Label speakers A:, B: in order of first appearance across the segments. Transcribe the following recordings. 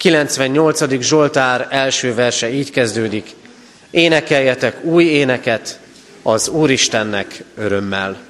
A: 98. Zsoltár első verse így kezdődik. Énekeljetek új éneket az Úristennek örömmel.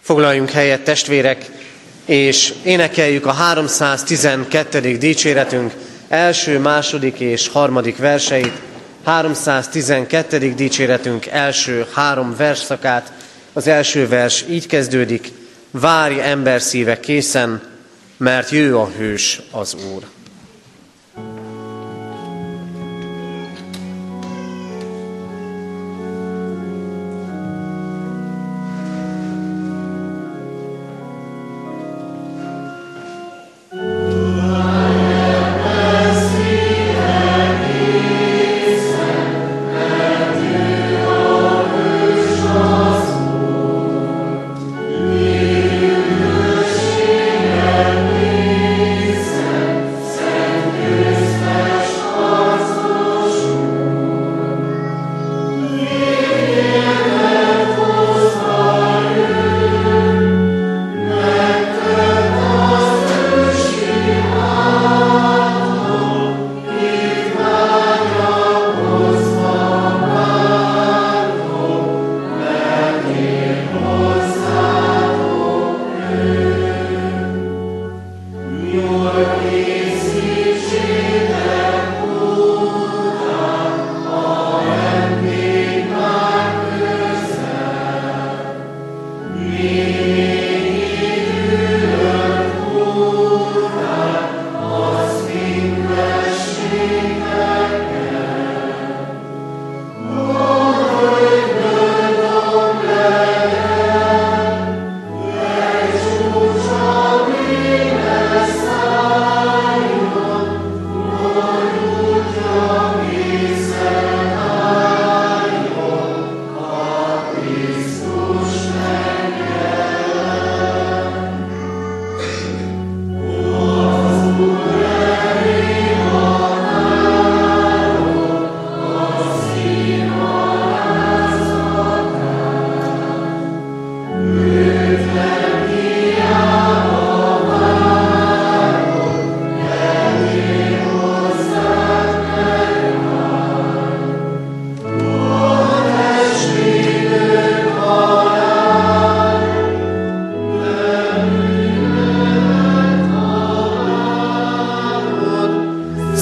A: Foglaljunk helyet, testvérek, és énekeljük a 312. dicséretünk első, második és harmadik verseit, 312. dicséretünk első három versszakát. Az első vers így kezdődik, várj ember szíve készen, mert jő a hős az Úr.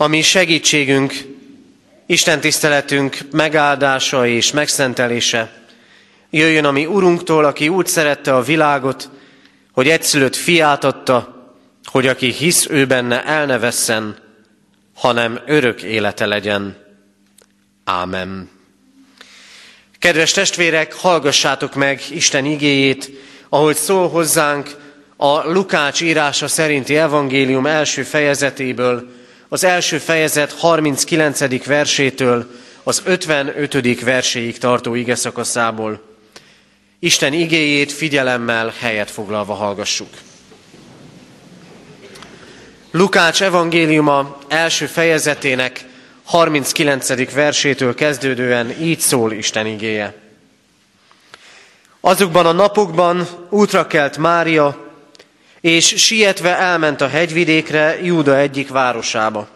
A: Ami segítségünk, Isten tiszteletünk megáldása és megszentelése jöjjön a mi Urunktól, aki úgy szerette a világot, hogy egyszülött fiát adta, hogy aki hisz ő benne el ne vesszen, hanem örök élete legyen. Ámen. Kedves testvérek, hallgassátok meg Isten igéjét, ahogy szól hozzánk a Lukács írása szerinti evangélium első fejezetéből, az első fejezet 39. versétől az 55. verséig tartó ige szakaszából. Isten igéjét figyelemmel helyet foglalva hallgassuk. Lukács evangéliuma első fejezetének 39. versétől kezdődően így szól Isten igéje. Azokban a napokban útra kelt Mária, és sietve elment a hegyvidékre, Júda egyik városába.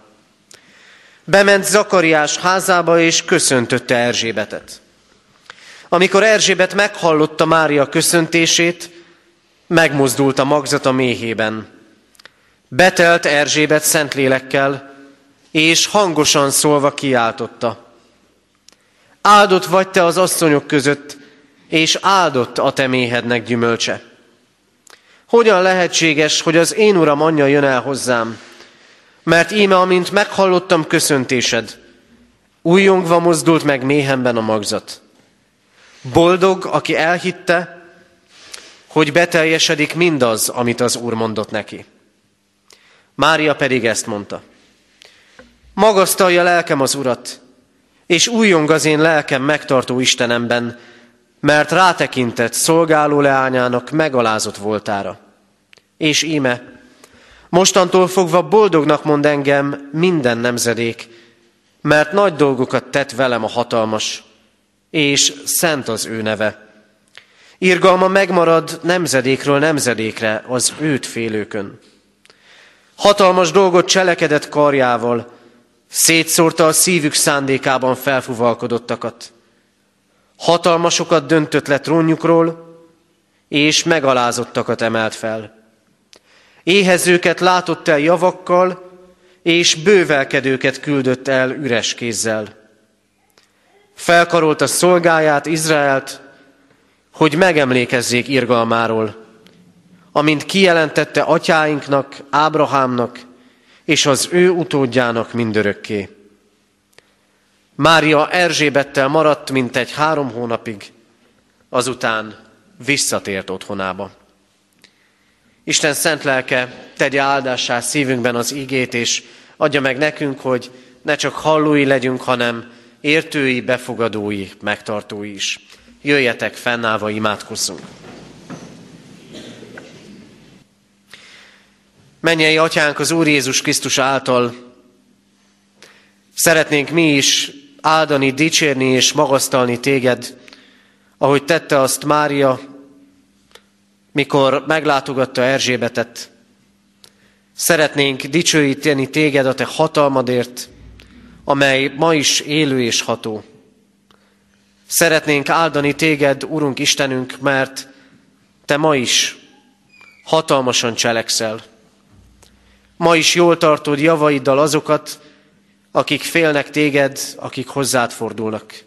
A: Bement Zakariás házába, és köszöntötte Erzsébetet. Amikor Erzsébet meghallotta Mária köszöntését, megmozdult a magzata méhében. Betelt Erzsébet szentlélekkel, és hangosan szólva kiáltotta. Áldott vagy te az asszonyok között, és áldott a te méhednek gyümölcse. Hogyan lehetséges, hogy az én uram anyja jön el hozzám? Mert íme, amint meghallottam köszöntésed, újjongva mozdult meg méhemben a magzat. Boldog, aki elhitte, hogy beteljesedik mindaz, amit az Úr mondott neki. Mária pedig ezt mondta. Magasztalja lelkem az Urat, és újjong az én lelkem megtartó Istenemben, mert rátekintett szolgáló leányának megalázott voltára. És íme, mostantól fogva boldognak mond engem minden nemzedék, mert nagy dolgokat tett velem a hatalmas, és szent az ő neve. Irgalma megmarad nemzedékről nemzedékre az őt félőkön. Hatalmas dolgot cselekedett karjával, szétszórta a szívük szándékában felfuvalkodottakat. Hatalmasokat döntött le trónjukról, és megalázottakat emelt fel. Éhezőket látott el javakkal, és bővelkedőket küldött el üres kézzel. Felkarolta szolgáját, Izraelt, hogy megemlékezzék irgalmáról, amint kijelentette atyáinknak, Ábrahámnak és az ő utódjának mindörökké. Mária Erzsébettel maradt mintegy három hónapig, azután visszatért otthonába. Isten szent lelke tegye áldássá szívünkben az igét, és adja meg nekünk, hogy ne csak hallói legyünk, hanem értői, befogadói, megtartói is. Jöjjetek, fennállva imádkozzunk! Mennyei atyánk az Úr Jézus Krisztus által szeretnénk mi is áldani, dicsérni és magasztalni téged, ahogy tette azt Mária, mikor meglátogatta Erzsébetet. Szeretnénk dicsőíteni téged a te hatalmadért, amely ma is élő és ható. Szeretnénk áldani téged, Urunk Istenünk, mert te ma is hatalmasan cselekszel. Ma is jól tartod javaiddal azokat, akik félnek téged, akik hozzád fordulnak.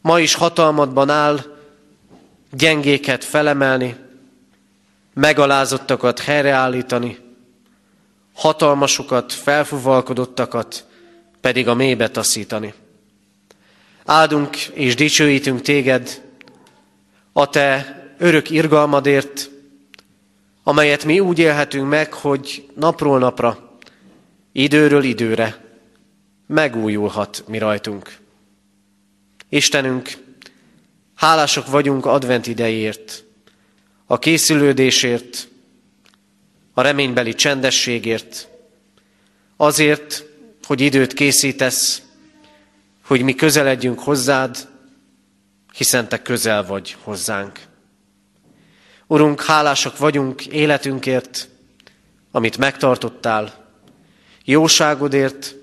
A: Ma is hatalmadban áll gyengéket felemelni, megalázottakat helyreállítani, hatalmasokat, felfuvalkodottakat pedig a mélybe taszítani. Áldunk és dicsőítünk téged a te örök irgalmadért, amelyet mi úgy élhetünk meg, hogy napról napra, időről időre megújulhat mi rajtunk. Istenünk, hálások vagyunk advent idejért, a készülődésért, a reménybeli csendességért, azért, hogy időt készítesz, hogy mi közeledjünk hozzád, hiszen te közel vagy hozzánk. Urunk, hálásak vagyunk életünkért, amit megtartottál, jóságodért,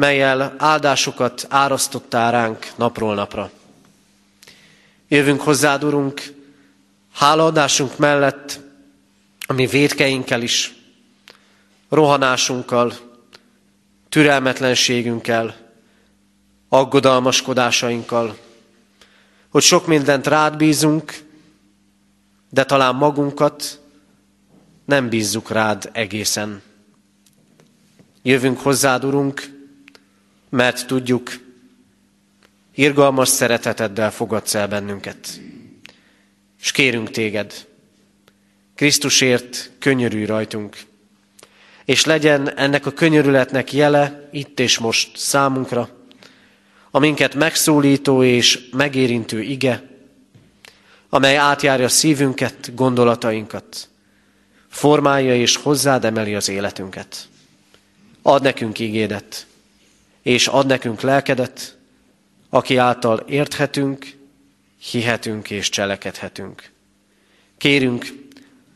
A: melyel áldásokat árasztottál ránk napról napra. Jövünk hozzád, Urunk, hálaadásunk mellett, ami védkeinkkel is, rohanásunkkal, türelmetlenségünkkel, aggodalmaskodásainkkal, hogy sok mindent rád bízunk, de talán magunkat nem bízzuk rád egészen. Jövünk hozzád, Urunk, mert tudjuk, irgalmas szereteteddel fogadsz el bennünket. És kérünk téged, Krisztusért könyörülj rajtunk, és legyen ennek a könyörületnek jele itt és most számunkra, a minket megszólító és megérintő ige, amely átjárja szívünket, gondolatainkat, formálja és hozzád emeli az életünket. Ad nekünk ígédet, és ad nekünk lelkedet, aki által érthetünk, hihetünk és cselekedhetünk. Kérünk,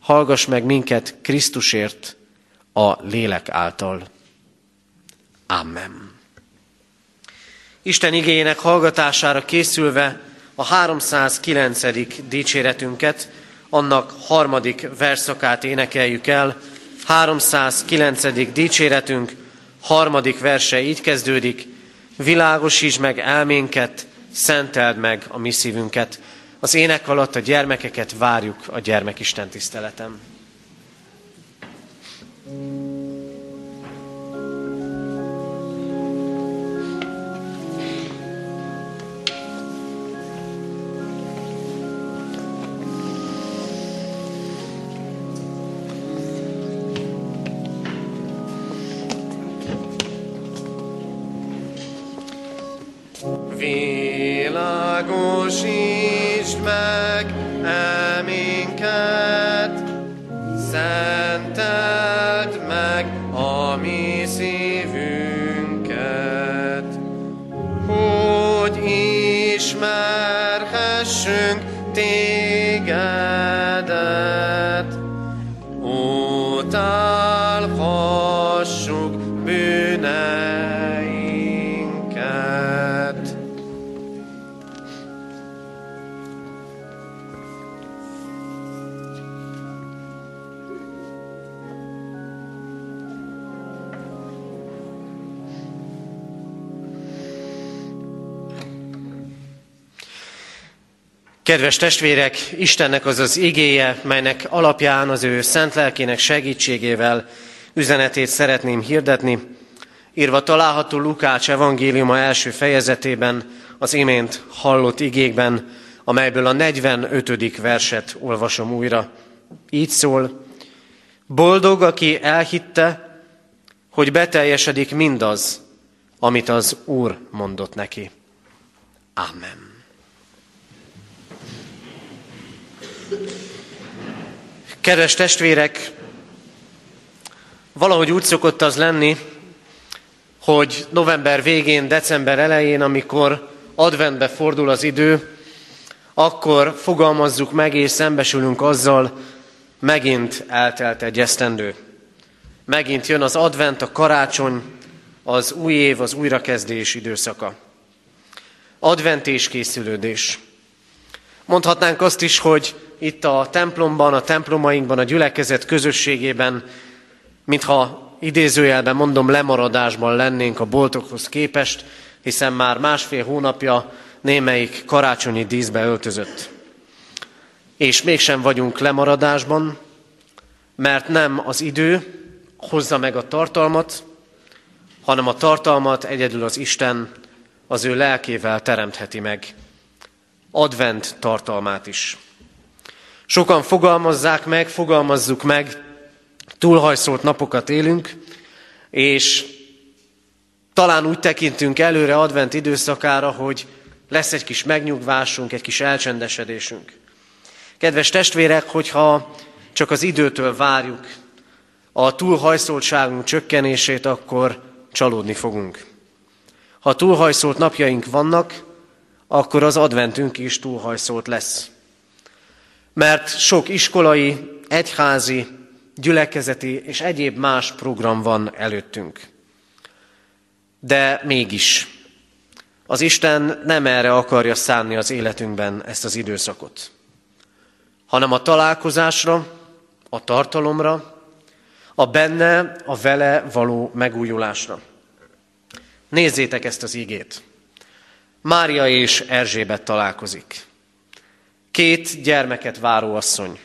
A: hallgass meg minket Krisztusért a lélek által. Amen. Isten igényének hallgatására készülve a 309. dicséretünket, annak harmadik verszakát énekeljük el. 309. dicséretünk harmadik verse így kezdődik. Világosíts meg elménket, szenteld meg a mi szívünket. Az ének alatt a gyermekeket várjuk a gyermekisten tiszteletem. thank you
B: Világosítsd meg szenteld
A: Kedves testvérek, Istennek az az igéje, melynek alapján az ő szent lelkének segítségével üzenetét szeretném hirdetni, írva található Lukács evangéliuma első fejezetében, az imént hallott igékben, amelyből a 45. verset olvasom újra. Így szól, boldog, aki elhitte, hogy beteljesedik mindaz, amit az Úr mondott neki. Amen. Kedves testvérek, valahogy úgy szokott az lenni, hogy november végén, december elején, amikor adventbe fordul az idő, akkor fogalmazzuk meg és szembesülünk azzal, megint eltelt egy esztendő. Megint jön az advent, a karácsony, az új év, az újrakezdés időszaka. Advent és készülődés. Mondhatnánk azt is, hogy itt a templomban, a templomainkban, a gyülekezet közösségében, mintha idézőjelben mondom, lemaradásban lennénk a boltokhoz képest, hiszen már másfél hónapja némelyik karácsonyi díszbe öltözött. És mégsem vagyunk lemaradásban, mert nem az idő hozza meg a tartalmat, hanem a tartalmat egyedül az Isten az ő lelkével teremtheti meg. Advent tartalmát is. Sokan fogalmazzák meg, fogalmazzuk meg, túlhajszolt napokat élünk, és talán úgy tekintünk előre advent időszakára, hogy lesz egy kis megnyugvásunk, egy kis elcsendesedésünk. Kedves testvérek, hogyha csak az időtől várjuk a túlhajszoltságunk csökkenését, akkor csalódni fogunk. Ha túlhajszolt napjaink vannak, akkor az adventünk is túlhajszolt lesz mert sok iskolai, egyházi, gyülekezeti és egyéb más program van előttünk. De mégis, az Isten nem erre akarja szánni az életünkben ezt az időszakot, hanem a találkozásra, a tartalomra, a benne, a vele való megújulásra. Nézzétek ezt az igét. Mária és Erzsébet találkozik. Két gyermeket váró asszony.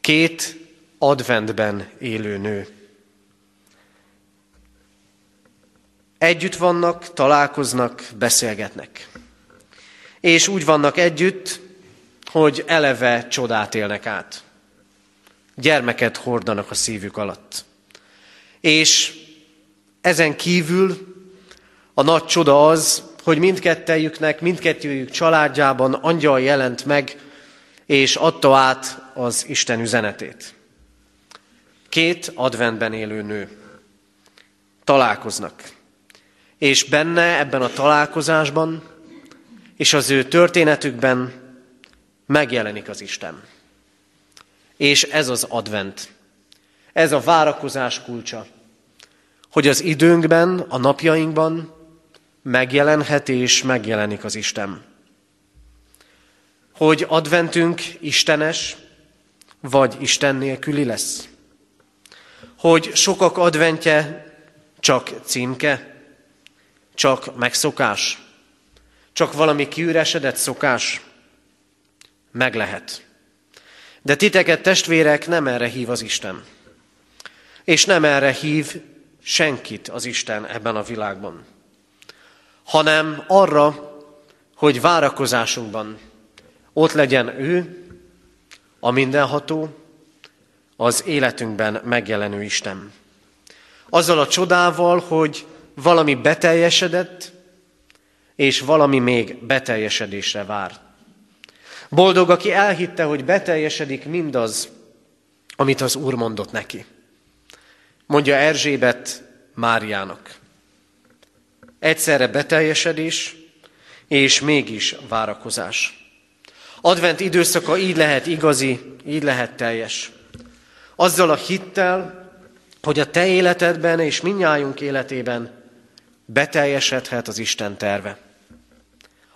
A: Két adventben élő nő. Együtt vannak, találkoznak, beszélgetnek. És úgy vannak együtt, hogy eleve csodát élnek át. Gyermeket hordanak a szívük alatt. És ezen kívül a nagy csoda az, hogy mindkettejüknek, mindkettőjük családjában angyal jelent meg, és adta át az Isten üzenetét. Két adventben élő nő találkoznak. És benne, ebben a találkozásban, és az ő történetükben megjelenik az Isten. És ez az advent. Ez a várakozás kulcsa. Hogy az időnkben, a napjainkban megjelenhet és megjelenik az Isten. Hogy adventünk istenes, vagy Isten nélküli lesz. Hogy sokak adventje csak címke, csak megszokás, csak valami kiüresedett szokás. Meg lehet. De titeket, testvérek, nem erre hív az Isten. És nem erre hív senkit az Isten ebben a világban, hanem arra, hogy várakozásunkban ott legyen ő, a mindenható, az életünkben megjelenő Isten. Azzal a csodával, hogy valami beteljesedett, és valami még beteljesedésre vár. Boldog, aki elhitte, hogy beteljesedik mindaz, amit az Úr mondott neki. Mondja Erzsébet Máriának. Egyszerre beteljesedés, és mégis várakozás. Advent időszaka így lehet igazi, így lehet teljes. Azzal a hittel, hogy a te életedben és minnyájunk életében beteljesedhet az Isten terve,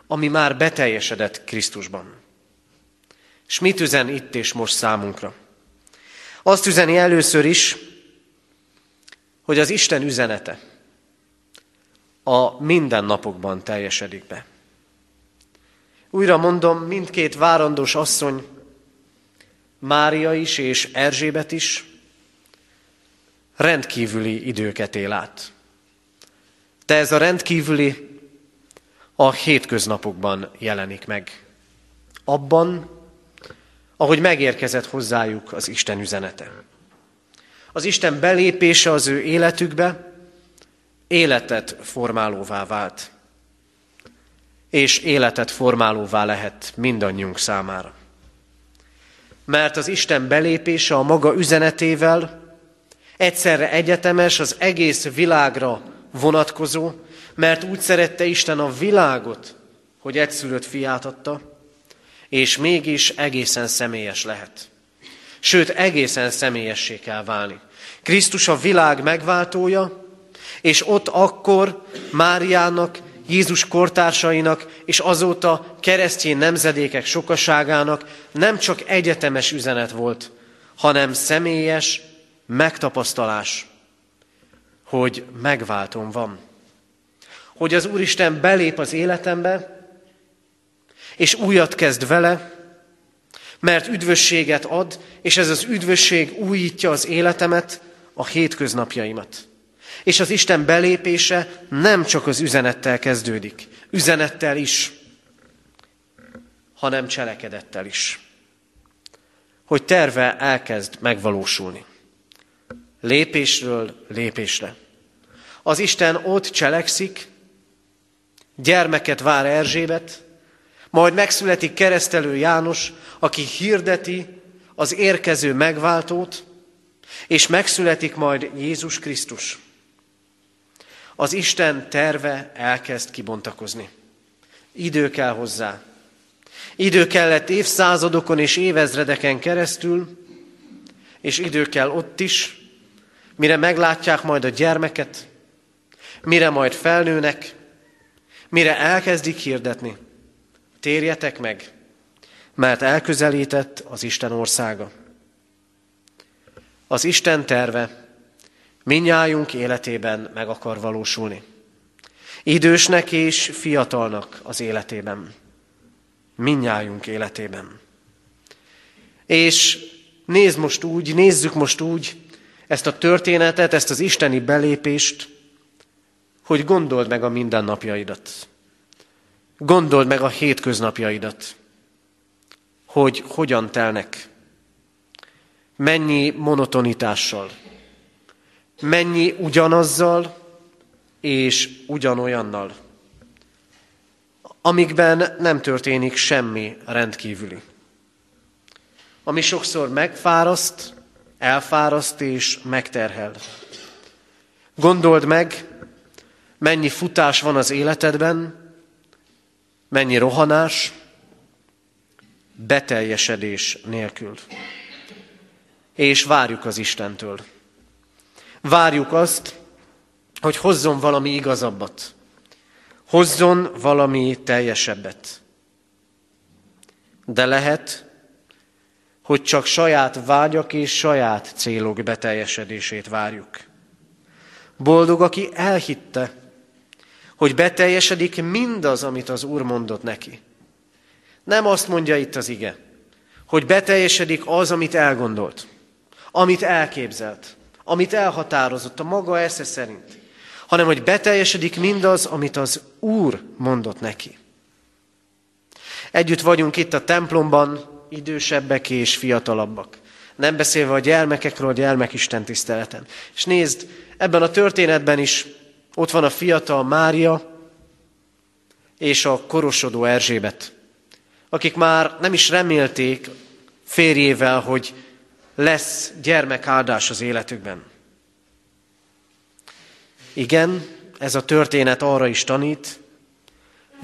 A: ami már beteljesedett Krisztusban. És mit üzen itt és most számunkra? Azt üzeni először is, hogy az Isten üzenete a mindennapokban teljesedik be. Újra mondom, mindkét várandós asszony, Mária is és Erzsébet is rendkívüli időket él át. De ez a rendkívüli a hétköznapokban jelenik meg. Abban, ahogy megérkezett hozzájuk az Isten üzenete. Az Isten belépése az ő életükbe életet formálóvá vált. És életet formálóvá lehet mindannyiunk számára. Mert az Isten belépése a maga üzenetével egyszerre egyetemes, az egész világra vonatkozó, mert úgy szerette Isten a világot, hogy egyszülött fiát adta, és mégis egészen személyes lehet. Sőt, egészen személyessé kell válni. Krisztus a világ megváltója, és ott akkor Máriának, Jézus kortársainak és azóta keresztény nemzedékek sokaságának nem csak egyetemes üzenet volt, hanem személyes megtapasztalás, hogy megváltom van. Hogy az Úristen belép az életembe, és újat kezd vele, mert üdvösséget ad, és ez az üdvösség újítja az életemet, a hétköznapjaimat. És az Isten belépése nem csak az üzenettel kezdődik, üzenettel is, hanem cselekedettel is. Hogy terve elkezd megvalósulni. Lépésről lépésre. Az Isten ott cselekszik, gyermeket vár Erzsébet, majd megszületik keresztelő János, aki hirdeti az érkező megváltót, és megszületik majd Jézus Krisztus. Az Isten terve elkezd kibontakozni. Idő kell hozzá. Idő kellett évszázadokon és évezredeken keresztül, és idő kell ott is, mire meglátják majd a gyermeket, mire majd felnőnek, mire elkezdik hirdetni. Térjetek meg, mert elközelített az Isten országa. Az Isten terve minnyájunk életében meg akar valósulni. Idősnek és fiatalnak az életében. Minnyájunk életében. És nézd most úgy, nézzük most úgy ezt a történetet, ezt az isteni belépést, hogy gondold meg a mindennapjaidat. Gondold meg a hétköznapjaidat, hogy hogyan telnek, mennyi monotonitással, mennyi ugyanazzal és ugyanolyannal, amikben nem történik semmi rendkívüli. Ami sokszor megfáraszt, elfáraszt és megterhel. Gondold meg, mennyi futás van az életedben, mennyi rohanás, beteljesedés nélkül. És várjuk az Istentől. Várjuk azt, hogy hozzon valami igazabbat. Hozzon valami teljesebbet. De lehet, hogy csak saját vágyak és saját célok beteljesedését várjuk. Boldog, aki elhitte, hogy beteljesedik mindaz, amit az Úr mondott neki. Nem azt mondja itt az ige, hogy beteljesedik az, amit elgondolt, amit elképzelt, amit elhatározott a maga esze szerint, hanem hogy beteljesedik mindaz, amit az Úr mondott neki. Együtt vagyunk itt a templomban, idősebbek és fiatalabbak. Nem beszélve a gyermekekről, a gyermekisten tiszteleten. És nézd, ebben a történetben is ott van a fiatal Mária és a korosodó Erzsébet, akik már nem is remélték férjével, hogy lesz gyermekáldás az életükben. Igen, ez a történet arra is tanít,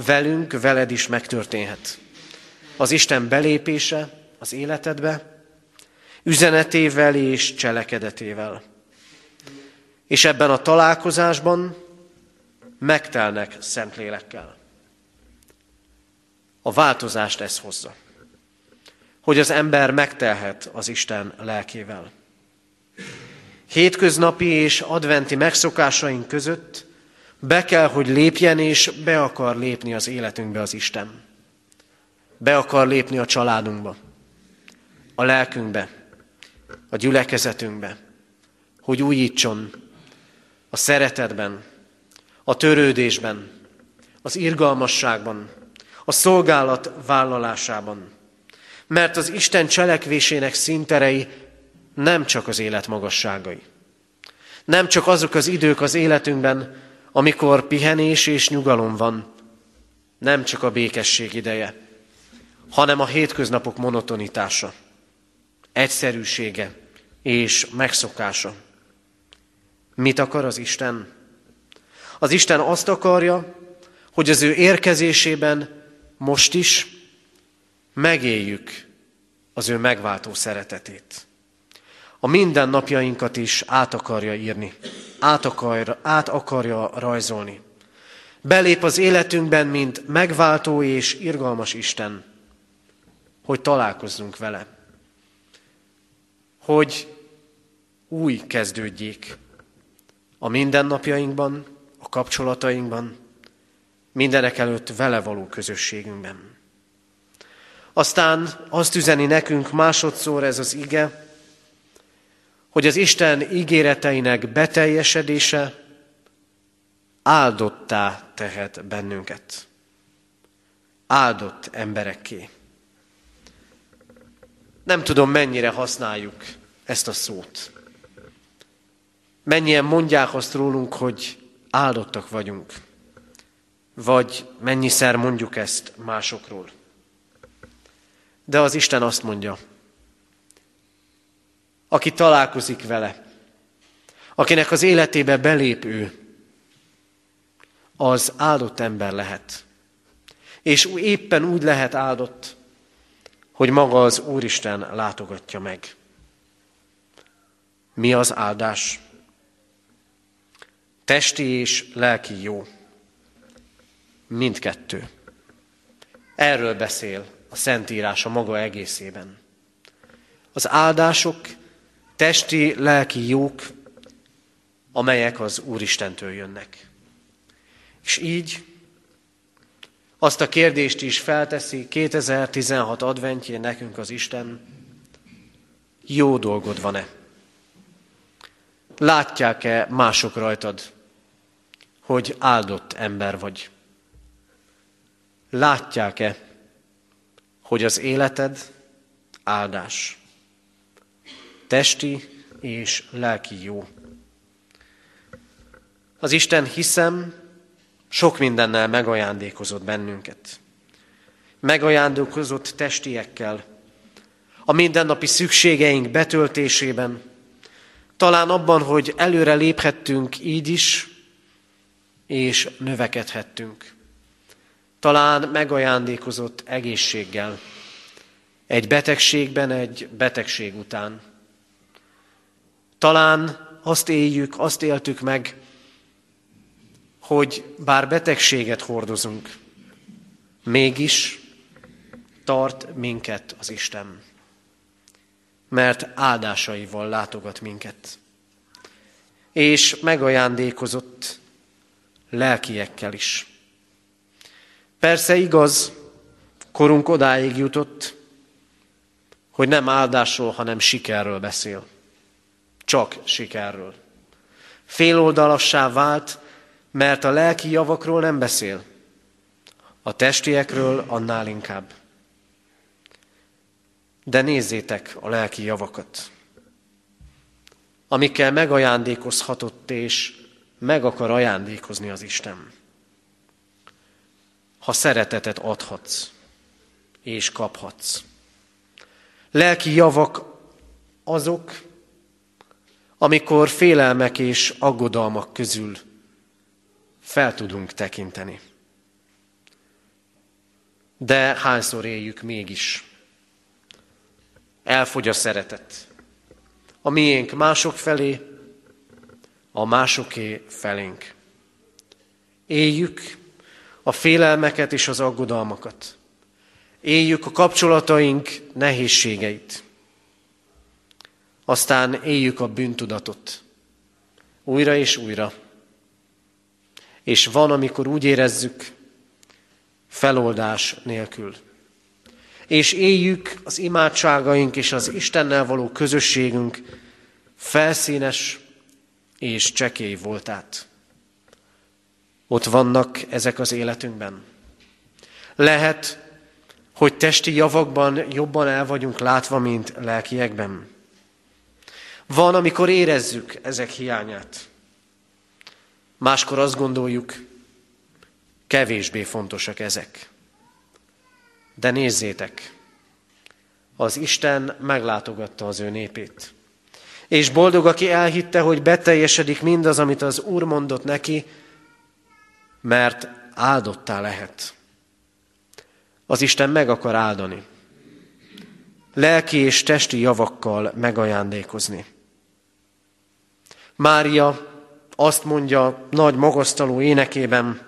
A: velünk, veled is megtörténhet. Az Isten belépése az életedbe, üzenetével és cselekedetével. És ebben a találkozásban megtelnek Szentlélekkel. A változást ez hozza. Hogy az ember megtelhet az Isten lelkével. Hétköznapi és adventi megszokásaink között be kell, hogy lépjen, és be akar lépni az életünkbe az Isten. Be akar lépni a családunkba, a lelkünkbe, a gyülekezetünkbe, hogy újítson a szeretetben, a törődésben, az irgalmasságban, a szolgálat vállalásában. Mert az Isten cselekvésének szinterei nem csak az élet magasságai. Nem csak azok az idők az életünkben, amikor pihenés és nyugalom van, nem csak a békesség ideje, hanem a hétköznapok monotonitása, egyszerűsége és megszokása. Mit akar az Isten? Az Isten azt akarja, hogy az ő érkezésében most is megéljük az ő megváltó szeretetét. A mindennapjainkat is át akarja írni, át akarja, át akarja rajzolni. Belép az életünkben, mint megváltó és irgalmas Isten, hogy találkozzunk vele. Hogy új kezdődjék a mindennapjainkban, a kapcsolatainkban, mindenek előtt vele való közösségünkben. Aztán azt üzeni nekünk másodszor ez az ige, hogy az Isten ígéreteinek beteljesedése áldottá tehet bennünket. Áldott emberekké. Nem tudom, mennyire használjuk ezt a szót. Mennyien mondják azt rólunk, hogy áldottak vagyunk. Vagy mennyiszer mondjuk ezt másokról. De az Isten azt mondja, aki találkozik vele, akinek az életébe belép ő, az áldott ember lehet. És éppen úgy lehet áldott, hogy maga az Úristen látogatja meg. Mi az áldás? Testi és lelki jó. Mindkettő. Erről beszél a Szentírás a maga egészében. Az áldások testi, lelki jók, amelyek az Úristentől jönnek. És így azt a kérdést is felteszi 2016 adventjén nekünk az Isten, jó dolgod van-e? Látják-e mások rajtad hogy áldott ember vagy. Látják-e, hogy az életed áldás? Testi és lelki jó. Az Isten hiszem, sok mindennel megajándékozott bennünket. Megajándékozott testiekkel, a mindennapi szükségeink betöltésében, talán abban, hogy előre léphettünk így is, és növekedhettünk. Talán megajándékozott egészséggel, egy betegségben, egy betegség után. Talán azt éljük, azt éltük meg, hogy bár betegséget hordozunk, mégis tart minket az Isten, mert áldásaival látogat minket. És megajándékozott lelkiekkel is. Persze igaz, korunk odáig jutott, hogy nem áldásról, hanem sikerről beszél. Csak sikerről. Féloldalassá vált, mert a lelki javakról nem beszél. A testiekről annál inkább. De nézzétek a lelki javakat, amikkel megajándékozhatott és meg akar ajándékozni az Isten. Ha szeretetet adhatsz és kaphatsz. Lelki javak azok, amikor félelmek és aggodalmak közül fel tudunk tekinteni. De hányszor éljük mégis? Elfogy a szeretet. A miénk mások felé, a másoké felénk. Éljük a félelmeket és az aggodalmakat. Éljük a kapcsolataink nehézségeit. Aztán éljük a bűntudatot. Újra és újra. És van, amikor úgy érezzük, feloldás nélkül. És éljük az imádságaink és az Istennel való közösségünk felszínes és csekély voltát. Ott vannak ezek az életünkben. Lehet, hogy testi javakban jobban el vagyunk látva, mint lelkiekben. Van, amikor érezzük ezek hiányát. Máskor azt gondoljuk, kevésbé fontosak ezek. De nézzétek, az Isten meglátogatta az ő népét. És boldog, aki elhitte, hogy beteljesedik mindaz, amit az Úr mondott neki, mert áldottá lehet. Az Isten meg akar áldani. Lelki és testi javakkal megajándékozni. Mária azt mondja nagy magasztaló énekében,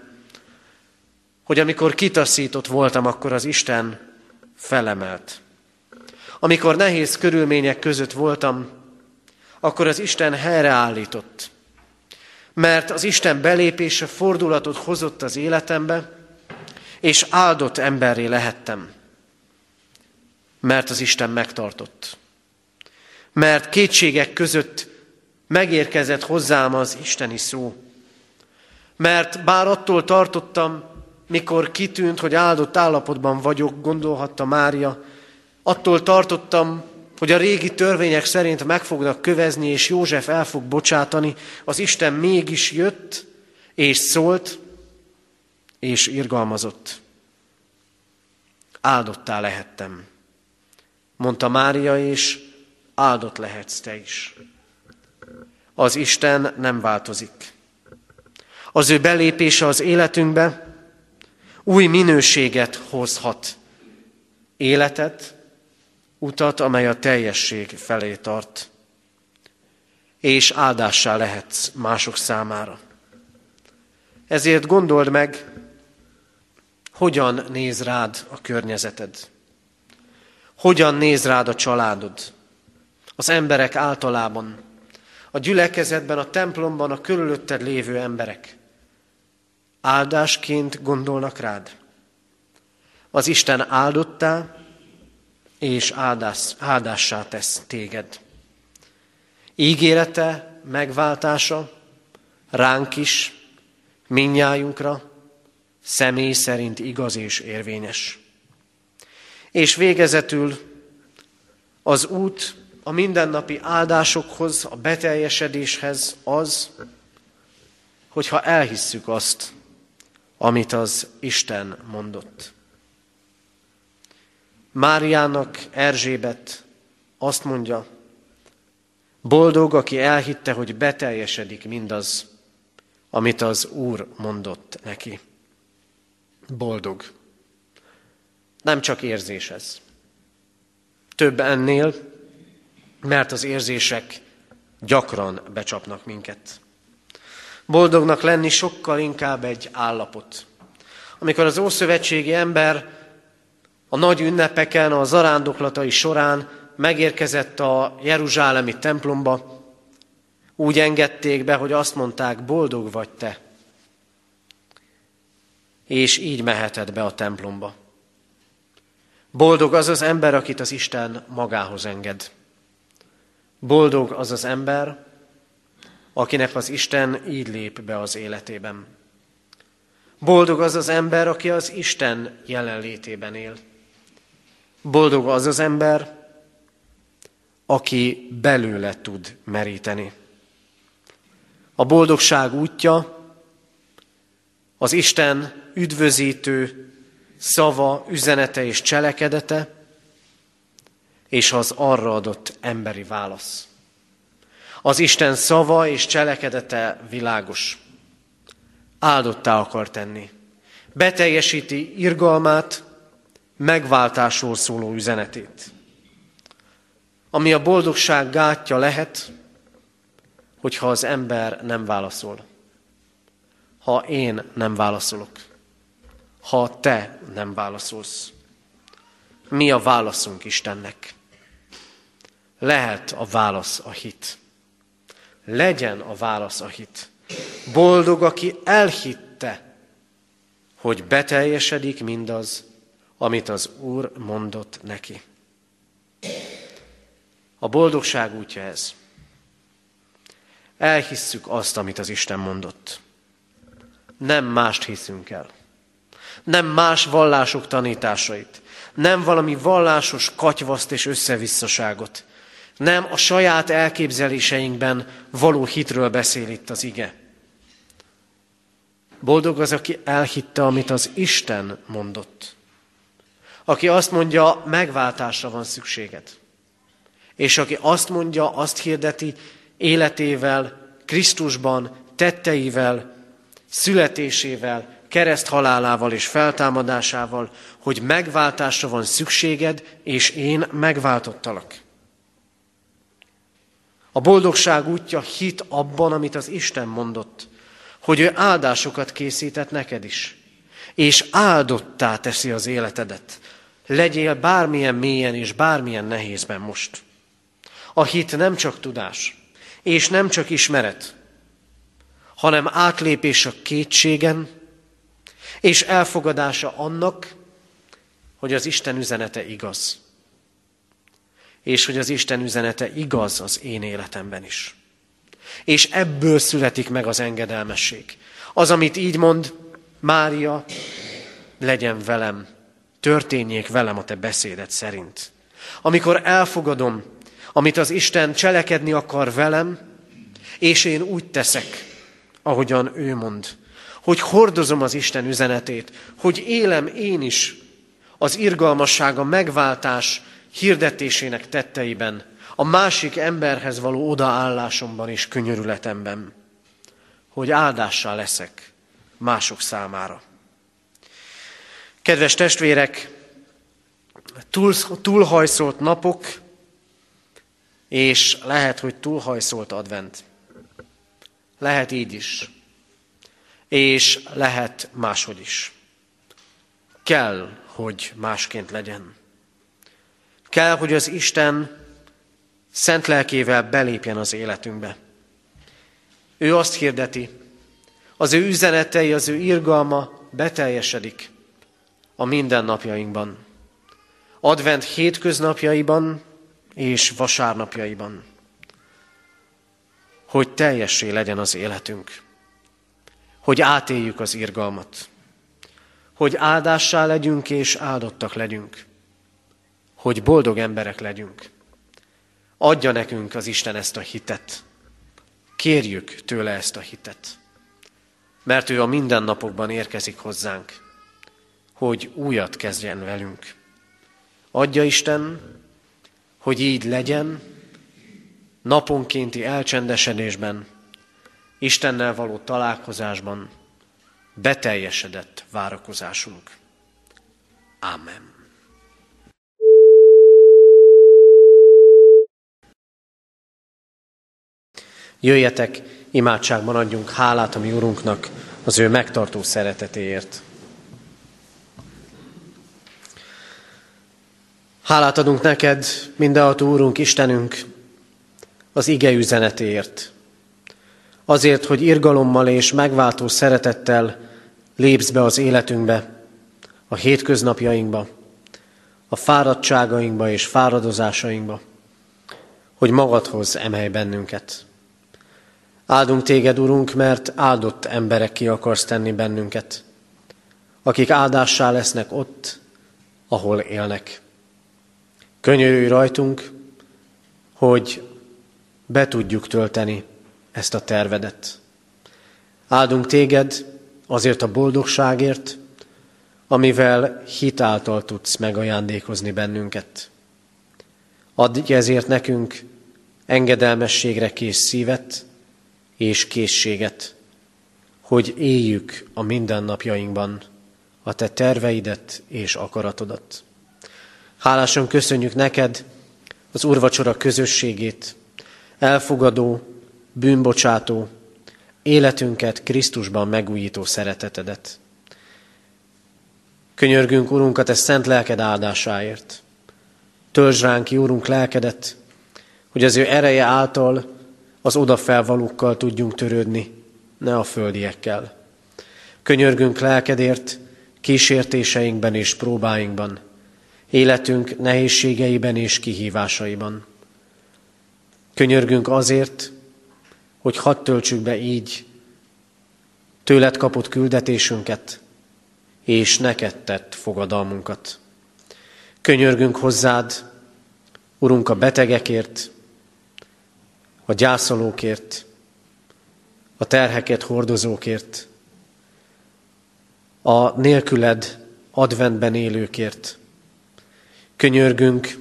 A: hogy amikor kitaszított voltam, akkor az Isten felemelt. Amikor nehéz körülmények között voltam, akkor az Isten helyreállított. Mert az Isten belépése fordulatot hozott az életembe, és áldott emberré lehettem. Mert az Isten megtartott. Mert kétségek között megérkezett hozzám az isteni szó. Mert bár attól tartottam, mikor kitűnt, hogy áldott állapotban vagyok, gondolhatta Mária, attól tartottam, hogy a régi törvények szerint meg fognak kövezni, és József el fog bocsátani, az Isten mégis jött, és szólt, és irgalmazott. Áldottá lehettem, mondta Mária, és áldott lehetsz te is. Az Isten nem változik. Az ő belépése az életünkbe új minőséget hozhat. Életet, utat, amely a teljesség felé tart, és áldássá lehetsz mások számára. Ezért gondold meg, hogyan néz rád a környezeted, hogyan néz rád a családod, az emberek általában, a gyülekezetben, a templomban, a körülötted lévő emberek. Áldásként gondolnak rád. Az Isten áldottá, és áldás, áldássá tesz téged. Ígérete, megváltása ránk is, minnyájunkra, személy szerint igaz és érvényes. És végezetül az út a mindennapi áldásokhoz, a beteljesedéshez az, hogyha elhisszük azt, amit az Isten mondott. Máriának Erzsébet azt mondja, boldog, aki elhitte, hogy beteljesedik mindaz, amit az Úr mondott neki. Boldog. Nem csak érzés ez. Több ennél, mert az érzések gyakran becsapnak minket. Boldognak lenni sokkal inkább egy állapot. Amikor az ószövetségi ember a nagy ünnepeken, a zarándoklatai során megérkezett a Jeruzsálemi templomba, úgy engedték be, hogy azt mondták, boldog vagy te. És így meheted be a templomba. Boldog az az ember, akit az Isten magához enged. Boldog az az ember, akinek az Isten így lép be az életében. Boldog az az ember, aki az Isten jelenlétében él. Boldog az az ember, aki belőle tud meríteni. A boldogság útja az Isten üdvözítő szava, üzenete és cselekedete, és az arra adott emberi válasz. Az Isten szava és cselekedete világos. Áldottá akar tenni. Beteljesíti irgalmát, megváltásról szóló üzenetét. Ami a boldogság gátja lehet, hogyha az ember nem válaszol. Ha én nem válaszolok. Ha te nem válaszolsz. Mi a válaszunk Istennek? Lehet a válasz a hit. Legyen a válasz a hit. Boldog, aki elhitte, hogy beteljesedik mindaz, amit az Úr mondott neki. A boldogság útja ez. Elhisszük azt, amit az Isten mondott. Nem mást hiszünk el. Nem más vallások tanításait. Nem valami vallásos katyvaszt és összevisszaságot. Nem a saját elképzeléseinkben való hitről beszél itt az ige. Boldog az, aki elhitte, amit az Isten mondott. Aki azt mondja, megváltásra van szükséged. És aki azt mondja, azt hirdeti életével, Krisztusban, tetteivel, születésével, kereszthalálával és feltámadásával, hogy megváltásra van szükséged, és én megváltottalak. A boldogság útja hit abban, amit az Isten mondott, hogy ő áldásokat készített neked is, és áldottá teszi az életedet. Legyél bármilyen mélyen és bármilyen nehézben most. A hit nem csak tudás, és nem csak ismeret, hanem átlépés a kétségen, és elfogadása annak, hogy az Isten üzenete igaz. És hogy az Isten üzenete igaz az én életemben is. És ebből születik meg az engedelmesség. Az, amit így mond, Mária, legyen velem, történjék velem a te beszédet szerint. Amikor elfogadom, amit az Isten cselekedni akar velem, és én úgy teszek, ahogyan ő mond, hogy hordozom az Isten üzenetét, hogy élem én is az irgalmassága megváltás hirdetésének tetteiben, a másik emberhez való odaállásomban és könyörületemben, hogy áldássá leszek mások számára. Kedves testvérek, túl, túlhajszolt napok, és lehet, hogy túlhajszolt advent. Lehet így is. És lehet máshogy is. Kell, hogy másként legyen. Kell, hogy az Isten szent lelkével belépjen az életünkbe. Ő azt hirdeti, az ő üzenetei, az ő irgalma beteljesedik a mindennapjainkban. Advent hétköznapjaiban és vasárnapjaiban. Hogy teljessé legyen az életünk hogy átéljük az irgalmat, hogy áldássá legyünk és áldottak legyünk, hogy boldog emberek legyünk. Adja nekünk az Isten ezt a hitet. Kérjük tőle ezt a hitet. Mert ő a mindennapokban érkezik hozzánk, hogy újat kezdjen velünk. Adja Isten, hogy így legyen, naponkénti elcsendesedésben, Istennel való találkozásban beteljesedett várakozásunk. Amen. Jöjjetek, imádságban adjunk hálát a mi Urunknak az ő megtartó szeretetéért. Hálát adunk neked, mindenható Úrunk, Istenünk, az ige üzenetéért. Azért, hogy irgalommal és megváltó szeretettel lépsz be az életünkbe, a hétköznapjainkba, a fáradtságainkba és fáradozásainkba, hogy magadhoz emelj bennünket. Áldunk téged, Urunk, mert áldott emberek ki akarsz tenni bennünket, akik áldássá lesznek ott, ahol élnek. Könyörülj rajtunk, hogy be tudjuk tölteni ezt a tervedet. Áldunk téged azért a boldogságért, amivel hitáltal tudsz megajándékozni bennünket. Adj ezért nekünk engedelmességre kész szívet és készséget, hogy éljük a mindennapjainkban a te terveidet és akaratodat. Hálásan köszönjük neked az Úrvacsora közösségét, elfogadó, bűnbocsátó, életünket Krisztusban megújító szeretetedet. Könyörgünk, Urunkat, ezt szent lelked áldásáért. Töltsd ránk ki, Urunk, lelkedet, hogy az ő ereje által az odafelvalókkal tudjunk törődni, ne a földiekkel. Könyörgünk lelkedért kísértéseinkben és próbáinkban, életünk nehézségeiben és kihívásaiban. Könyörgünk azért, hogy hadd töltsük be így tőled kapott küldetésünket, és neked tett fogadalmunkat. Könyörgünk hozzád, Urunk, a betegekért, a gyászolókért, a terheket hordozókért, a nélküled adventben élőkért. Könyörgünk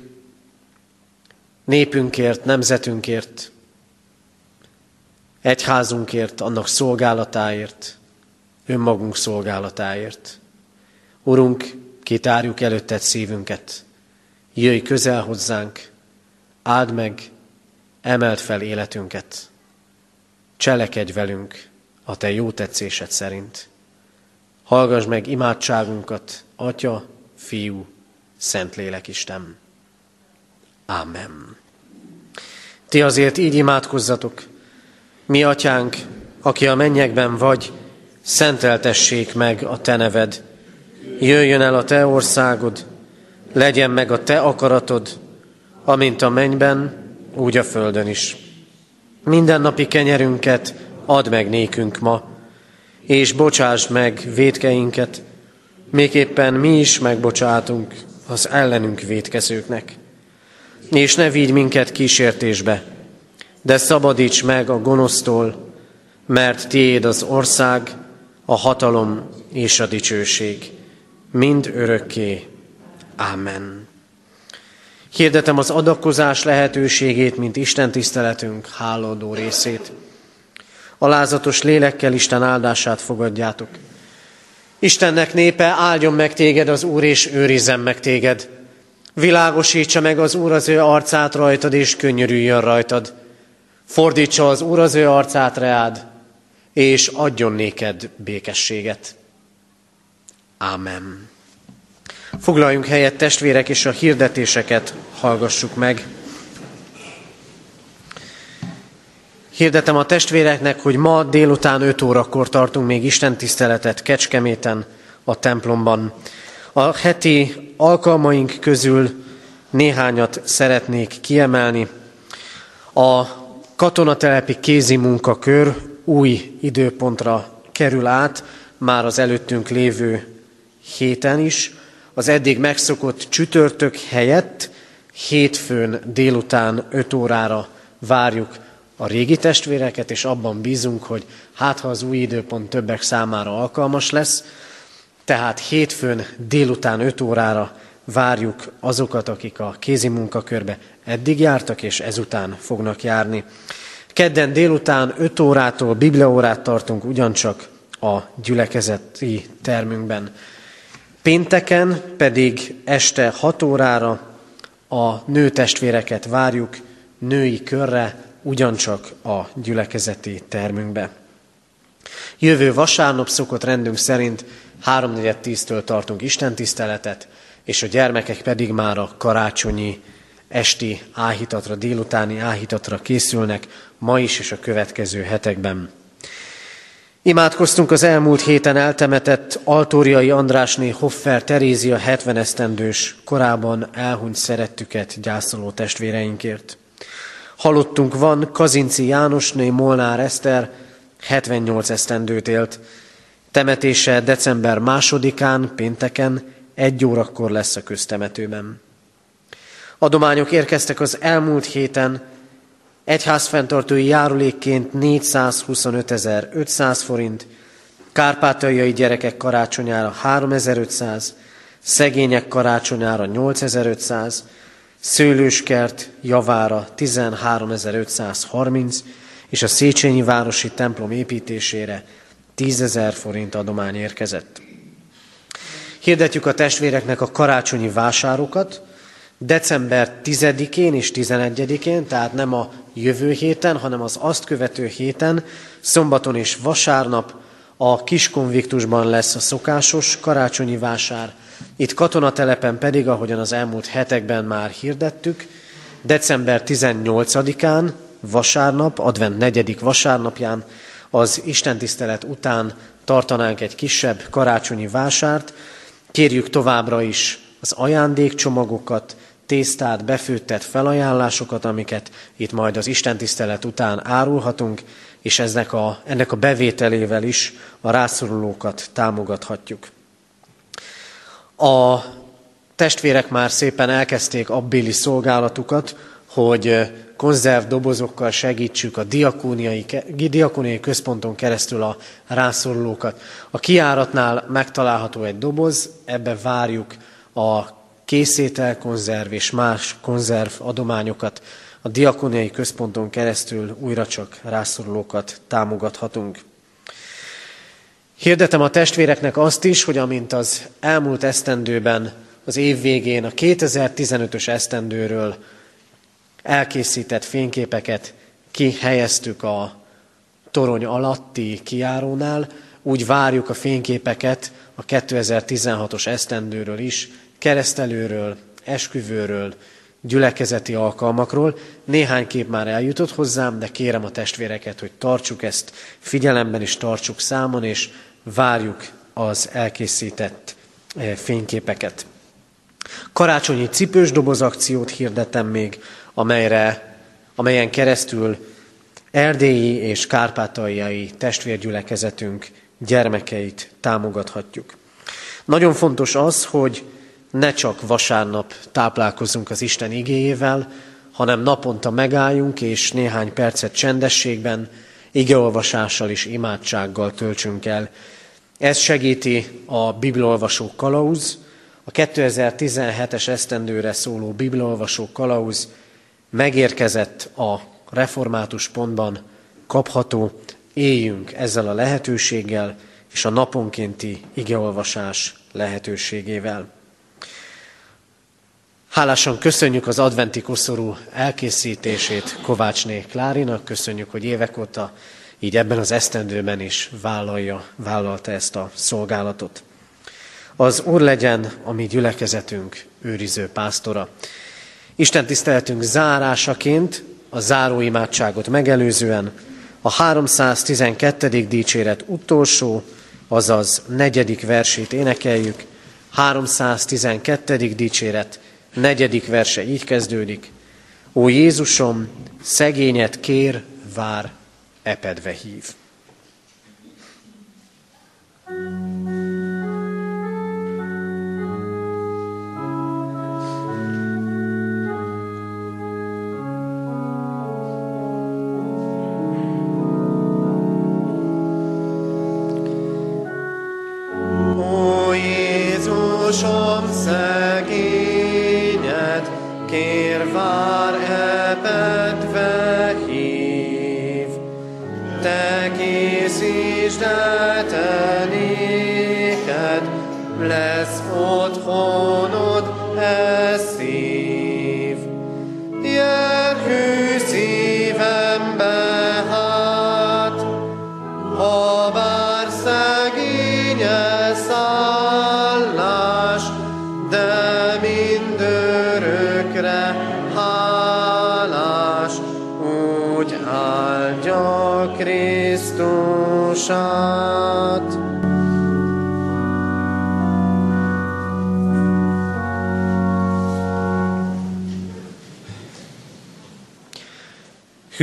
A: népünkért, nemzetünkért, egyházunkért, annak szolgálatáért, önmagunk szolgálatáért. Urunk, kitárjuk előtted szívünket, jöjj közel hozzánk, áld meg, emeld fel életünket, cselekedj velünk a te jó tetszésed szerint. Hallgass meg imádságunkat, Atya, Fiú, Szentlélek Isten. Amen. Ti azért így imádkozzatok, mi atyánk, aki a mennyekben vagy, szenteltessék meg a te neved. Jöjjön el a te országod, legyen meg a te akaratod, amint a mennyben, úgy a földön is. Minden napi kenyerünket add meg nékünk ma, és bocsáss meg védkeinket, még éppen mi is megbocsátunk az ellenünk védkezőknek. És ne vigy minket kísértésbe, de szabadíts meg a gonosztól, mert tiéd az ország, a hatalom és a dicsőség, mind örökké. Amen. Hirdetem az adakozás lehetőségét, mint Isten tiszteletünk hálódó részét. Alázatos lélekkel Isten áldását fogadjátok. Istennek népe, áldjon meg téged az Úr, és őrizzen meg téged. Világosítsa meg az Úr az ő arcát rajtad, és könnyörüljön rajtad. Fordítsa az Úr az ő arcát reád, és adjon néked békességet. Ámen. Foglaljunk helyet, testvérek, és a hirdetéseket hallgassuk meg. Hirdetem a testvéreknek, hogy ma délután 5 órakor tartunk még Isten tiszteletet Kecskeméten, a templomban. A heti alkalmaink közül néhányat szeretnék kiemelni. A katonatelepi kézi munkakör új időpontra kerül át már az előttünk lévő héten is, az eddig megszokott csütörtök helyett hétfőn délután 5 órára várjuk a régi testvéreket, és abban bízunk, hogy hát ha az új időpont többek számára alkalmas lesz, tehát hétfőn délután 5 órára várjuk azokat, akik a kézi munkakörbe eddig jártak, és ezután fognak járni. Kedden délután 5 órától bibliaórát tartunk ugyancsak a gyülekezeti termünkben. Pénteken pedig este 6 órára a nőtestvéreket várjuk női körre, ugyancsak a gyülekezeti termünkbe. Jövő vasárnap szokott rendünk szerint 3.4.10-től tartunk istentiszteletet, és a gyermekek pedig már a karácsonyi esti áhítatra, délutáni áhítatra készülnek ma is és a következő hetekben. Imádkoztunk az elmúlt héten eltemetett Altóriai Andrásné Hoffer Terézia 70 esztendős korában elhunyt szerettüket gyászoló testvéreinkért. Halottunk van Kazinci Jánosné Molnár Eszter 78 esztendőt élt. Temetése december másodikán, pénteken, egy órakor lesz a köztemetőben. Adományok érkeztek az elmúlt héten, egyházfenntartói járulékként 425.500 forint, kárpátaljai gyerekek karácsonyára 3500, szegények karácsonyára 8500, szőlőskert javára 13.530, és a Széchenyi Városi templom építésére 10.000 forint adomány érkezett. Hirdetjük a testvéreknek a karácsonyi vásárokat, december 10-én és 11-én, tehát nem a jövő héten, hanem az azt követő héten, szombaton és vasárnap a Kiskonviktusban lesz a szokásos karácsonyi vásár. Itt katonatelepen pedig, ahogyan az elmúlt hetekben már hirdettük, december 18-án, vasárnap, advent negyedik vasárnapján, az istentisztelet után tartanánk egy kisebb karácsonyi vásárt. Kérjük továbbra is az ajándékcsomagokat, tésztát, befőttet felajánlásokat, amiket itt majd az istentisztelet után árulhatunk, és ennek a, ennek a bevételével is a rászorulókat támogathatjuk. A testvérek már szépen elkezdték abbéli szolgálatukat, hogy konzervdobozokkal segítsük a diakóniai, diakóniai központon keresztül a rászorulókat. A kiáratnál megtalálható egy doboz, ebbe várjuk a készételkonzerv és más konzerv adományokat. A diakóniai központon keresztül újra csak rászorulókat támogathatunk. Hirdetem a testvéreknek azt is, hogy amint az elmúlt esztendőben, az év végén a 2015-ös esztendőről elkészített fényképeket kihelyeztük a torony alatti kiárónál, úgy várjuk a fényképeket a 2016-os esztendőről is, keresztelőről, esküvőről, gyülekezeti alkalmakról. Néhány kép már eljutott hozzám, de kérem a testvéreket, hogy tartsuk ezt figyelemben, és tartsuk számon, és várjuk az elkészített eh, fényképeket. Karácsonyi cipős doboz akciót hirdetem még, amelyre, amelyen keresztül erdélyi és kárpátaljai testvérgyülekezetünk gyermekeit támogathatjuk. Nagyon fontos az, hogy ne csak vasárnap táplálkozunk az Isten igéjével, hanem naponta megálljunk, és néhány percet csendességben, igeolvasással és imádsággal töltsünk el. Ez segíti a bibliolvasó kalauz, a 2017-es esztendőre szóló bibliolvasó kalauz megérkezett a református pontban kapható, éljünk ezzel a lehetőséggel és a naponkénti igeolvasás lehetőségével. Hálásan köszönjük az adventi koszorú elkészítését Kovácsné Klárinak, köszönjük, hogy évek óta így ebben az esztendőben is vállalja, vállalta ezt a szolgálatot. Az Úr legyen a mi gyülekezetünk őriző pásztora. Isten tiszteletünk zárásaként, a záróimádságot megelőzően a 312. dicséret utolsó, azaz negyedik versét énekeljük. 312. dicséret negyedik verse így kezdődik. Ó Jézusom, szegényet kér, vár, epedve hív.